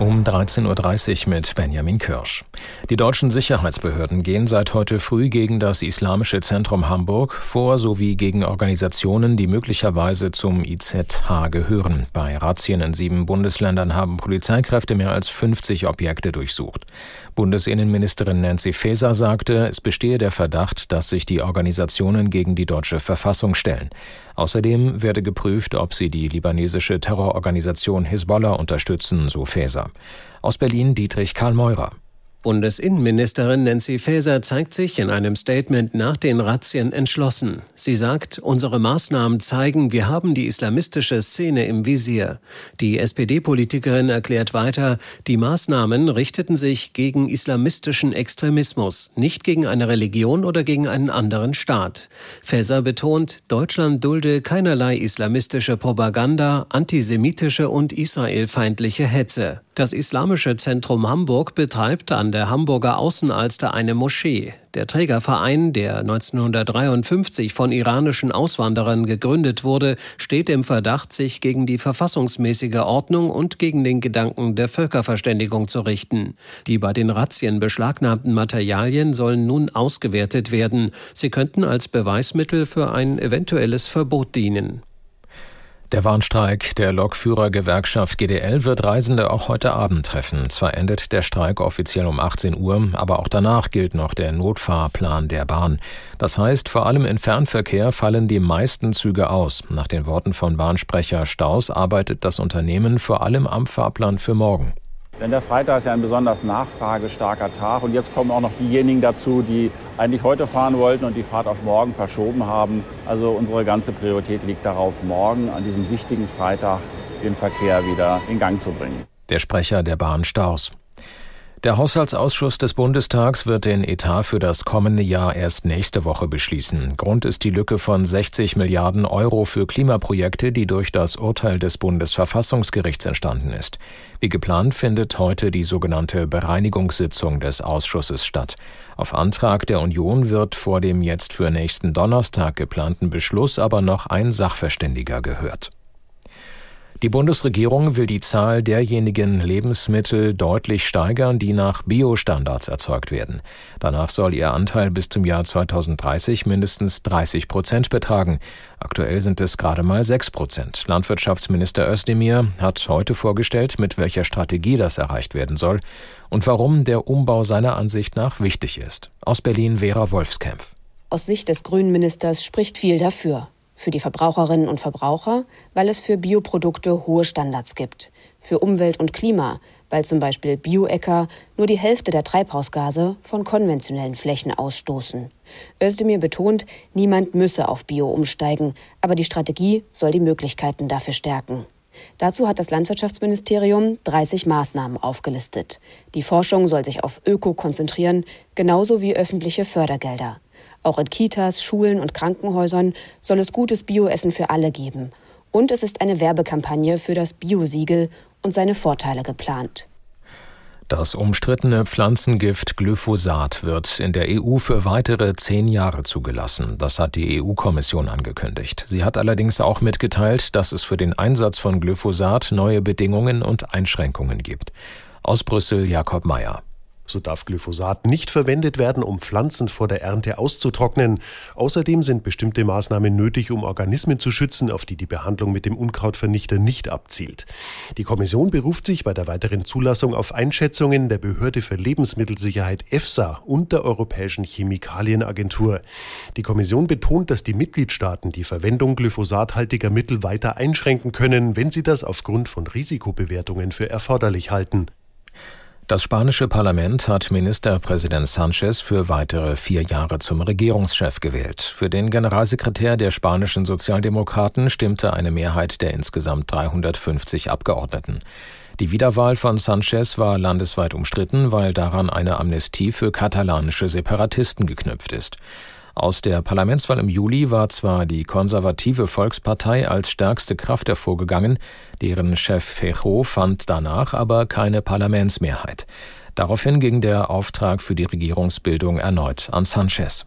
Um 13.30 Uhr mit Benjamin Kirsch. Die deutschen Sicherheitsbehörden gehen seit heute früh gegen das Islamische Zentrum Hamburg vor sowie gegen Organisationen, die möglicherweise zum IZH gehören. Bei Razzien in sieben Bundesländern haben Polizeikräfte mehr als 50 Objekte durchsucht. Bundesinnenministerin Nancy Faeser sagte, es bestehe der Verdacht, dass sich die Organisationen gegen die deutsche Verfassung stellen. Außerdem werde geprüft, ob sie die libanesische Terrororganisation Hisbollah unterstützen, so Faeser. Aus Berlin Dietrich Karl Meurer. Bundesinnenministerin Nancy Faeser zeigt sich in einem Statement nach den Razzien entschlossen. Sie sagt, unsere Maßnahmen zeigen, wir haben die islamistische Szene im Visier. Die SPD-Politikerin erklärt weiter, die Maßnahmen richteten sich gegen islamistischen Extremismus, nicht gegen eine Religion oder gegen einen anderen Staat. Faeser betont, Deutschland dulde keinerlei islamistische Propaganda, antisemitische und israelfeindliche Hetze. Das Islamische Zentrum Hamburg betreibt an der Hamburger Außenalster eine Moschee. Der Trägerverein, der 1953 von iranischen Auswanderern gegründet wurde, steht im Verdacht, sich gegen die verfassungsmäßige Ordnung und gegen den Gedanken der Völkerverständigung zu richten. Die bei den Razzien beschlagnahmten Materialien sollen nun ausgewertet werden. Sie könnten als Beweismittel für ein eventuelles Verbot dienen. Der Warnstreik der Lokführergewerkschaft GDL wird Reisende auch heute Abend treffen. Zwar endet der Streik offiziell um 18 Uhr, aber auch danach gilt noch der Notfahrplan der Bahn. Das heißt, vor allem im Fernverkehr fallen die meisten Züge aus. Nach den Worten von Bahnsprecher Staus arbeitet das Unternehmen vor allem am Fahrplan für morgen. Denn der Freitag ist ja ein besonders nachfragestarker Tag. Und jetzt kommen auch noch diejenigen dazu, die eigentlich heute fahren wollten und die Fahrt auf morgen verschoben haben. Also unsere ganze Priorität liegt darauf, morgen an diesem wichtigen Freitag den Verkehr wieder in Gang zu bringen. Der Sprecher der Bahn Staus. Der Haushaltsausschuss des Bundestags wird den Etat für das kommende Jahr erst nächste Woche beschließen. Grund ist die Lücke von 60 Milliarden Euro für Klimaprojekte, die durch das Urteil des Bundesverfassungsgerichts entstanden ist. Wie geplant findet heute die sogenannte Bereinigungssitzung des Ausschusses statt. Auf Antrag der Union wird vor dem jetzt für nächsten Donnerstag geplanten Beschluss aber noch ein Sachverständiger gehört. Die Bundesregierung will die Zahl derjenigen Lebensmittel deutlich steigern, die nach Biostandards erzeugt werden. Danach soll ihr Anteil bis zum Jahr 2030 mindestens 30 Prozent betragen. Aktuell sind es gerade mal 6 Prozent. Landwirtschaftsminister Özdemir hat heute vorgestellt, mit welcher Strategie das erreicht werden soll und warum der Umbau seiner Ansicht nach wichtig ist. Aus Berlin Vera Wolfskämpf. Aus Sicht des Grünen Ministers spricht viel dafür für die Verbraucherinnen und Verbraucher, weil es für Bioprodukte hohe Standards gibt, für Umwelt und Klima, weil zum Beispiel Bioäcker nur die Hälfte der Treibhausgase von konventionellen Flächen ausstoßen. Özdemir betont, niemand müsse auf Bio umsteigen, aber die Strategie soll die Möglichkeiten dafür stärken. Dazu hat das Landwirtschaftsministerium 30 Maßnahmen aufgelistet. Die Forschung soll sich auf Öko konzentrieren, genauso wie öffentliche Fördergelder. Auch in Kitas, Schulen und Krankenhäusern soll es gutes Bioessen für alle geben. Und es ist eine Werbekampagne für das Biosiegel und seine Vorteile geplant. Das umstrittene Pflanzengift Glyphosat wird in der EU für weitere zehn Jahre zugelassen. Das hat die EU-Kommission angekündigt. Sie hat allerdings auch mitgeteilt, dass es für den Einsatz von Glyphosat neue Bedingungen und Einschränkungen gibt. Aus Brüssel Jakob Mayer. So darf Glyphosat nicht verwendet werden, um Pflanzen vor der Ernte auszutrocknen. Außerdem sind bestimmte Maßnahmen nötig, um Organismen zu schützen, auf die die Behandlung mit dem Unkrautvernichter nicht abzielt. Die Kommission beruft sich bei der weiteren Zulassung auf Einschätzungen der Behörde für Lebensmittelsicherheit EFSA und der Europäischen Chemikalienagentur. Die Kommission betont, dass die Mitgliedstaaten die Verwendung glyphosathaltiger Mittel weiter einschränken können, wenn sie das aufgrund von Risikobewertungen für erforderlich halten. Das spanische Parlament hat Ministerpräsident Sanchez für weitere vier Jahre zum Regierungschef gewählt. Für den Generalsekretär der spanischen Sozialdemokraten stimmte eine Mehrheit der insgesamt 350 Abgeordneten. Die Wiederwahl von Sanchez war landesweit umstritten, weil daran eine Amnestie für katalanische Separatisten geknüpft ist. Aus der Parlamentswahl im Juli war zwar die konservative Volkspartei als stärkste Kraft hervorgegangen, deren Chef Fejo fand danach aber keine Parlamentsmehrheit. Daraufhin ging der Auftrag für die Regierungsbildung erneut an Sanchez.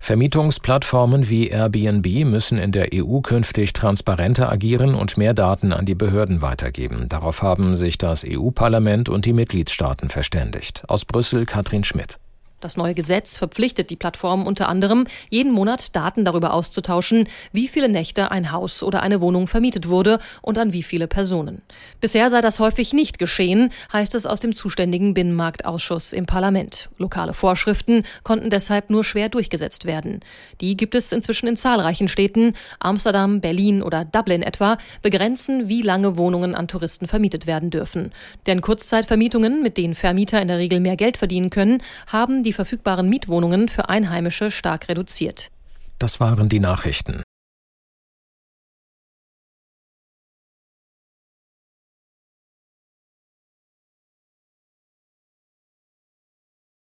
Vermietungsplattformen wie Airbnb müssen in der EU künftig transparenter agieren und mehr Daten an die Behörden weitergeben. Darauf haben sich das EU-Parlament und die Mitgliedstaaten verständigt. Aus Brüssel Katrin Schmidt. Das neue Gesetz verpflichtet die Plattformen unter anderem, jeden Monat Daten darüber auszutauschen, wie viele Nächte ein Haus oder eine Wohnung vermietet wurde und an wie viele Personen. Bisher sei das häufig nicht geschehen, heißt es aus dem zuständigen Binnenmarktausschuss im Parlament. Lokale Vorschriften konnten deshalb nur schwer durchgesetzt werden. Die gibt es inzwischen in zahlreichen Städten. Amsterdam, Berlin oder Dublin etwa begrenzen, wie lange Wohnungen an Touristen vermietet werden dürfen. Denn Kurzzeitvermietungen, mit denen Vermieter in der Regel mehr Geld verdienen können, haben die verfügbaren Mietwohnungen für Einheimische stark reduziert. Das waren die Nachrichten.